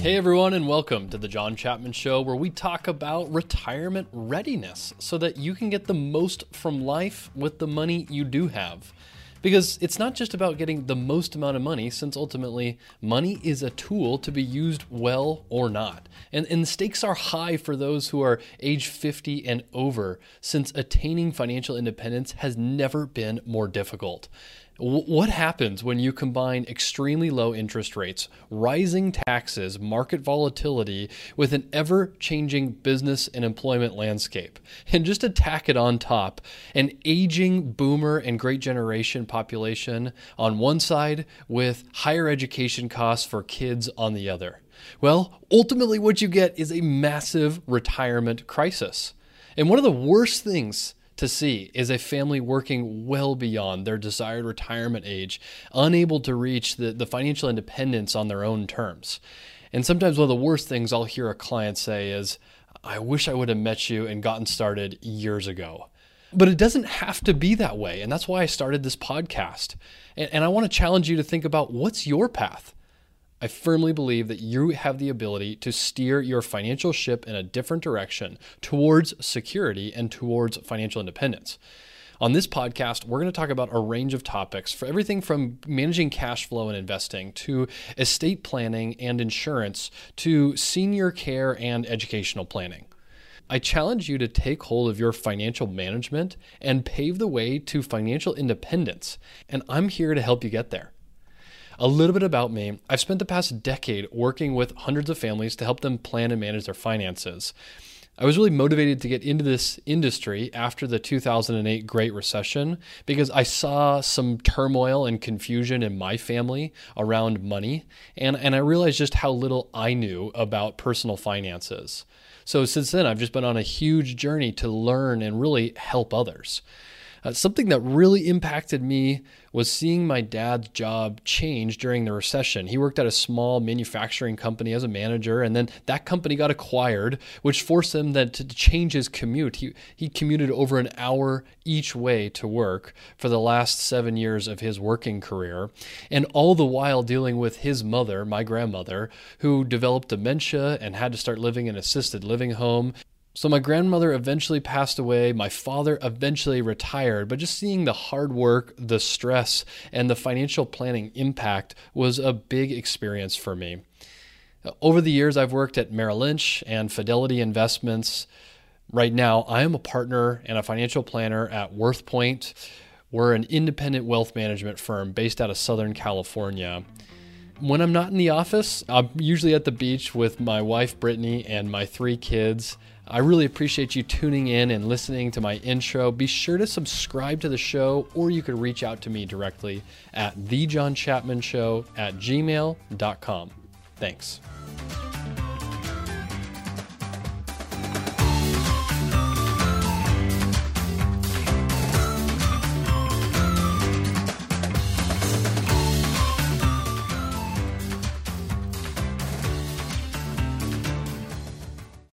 Hey everyone, and welcome to the John Chapman Show, where we talk about retirement readiness so that you can get the most from life with the money you do have. Because it's not just about getting the most amount of money, since ultimately money is a tool to be used well or not. And, and the stakes are high for those who are age 50 and over, since attaining financial independence has never been more difficult. What happens when you combine extremely low interest rates, rising taxes, market volatility with an ever changing business and employment landscape? And just to tack it on top, an aging boomer and great generation population on one side with higher education costs for kids on the other. Well, ultimately, what you get is a massive retirement crisis. And one of the worst things to see is a family working well beyond their desired retirement age, unable to reach the, the financial independence on their own terms. And sometimes one of the worst things I'll hear a client say is, I wish I would have met you and gotten started years ago. But it doesn't have to be that way. And that's why I started this podcast. And, and I want to challenge you to think about what's your path? I firmly believe that you have the ability to steer your financial ship in a different direction towards security and towards financial independence. On this podcast, we're going to talk about a range of topics for everything from managing cash flow and investing to estate planning and insurance to senior care and educational planning. I challenge you to take hold of your financial management and pave the way to financial independence, and I'm here to help you get there. A little bit about me I've spent the past decade working with hundreds of families to help them plan and manage their finances. I was really motivated to get into this industry after the 2008 Great Recession because I saw some turmoil and confusion in my family around money, and, and I realized just how little I knew about personal finances. So, since then, I've just been on a huge journey to learn and really help others. Uh, something that really impacted me was seeing my dad's job change during the recession. He worked at a small manufacturing company as a manager, and then that company got acquired, which forced him then to change his commute. He, he commuted over an hour each way to work for the last seven years of his working career, and all the while dealing with his mother, my grandmother, who developed dementia and had to start living in assisted living home. So my grandmother eventually passed away. My father eventually retired. But just seeing the hard work, the stress, and the financial planning impact was a big experience for me. Over the years, I've worked at Merrill Lynch and Fidelity Investments. Right now, I am a partner and a financial planner at WorthPointe. We're an independent wealth management firm based out of Southern California when I'm not in the office, I'm usually at the beach with my wife Brittany and my three kids. I really appreciate you tuning in and listening to my intro. Be sure to subscribe to the show, or you could reach out to me directly at thejohnchapmanshow at gmail.com. Thanks.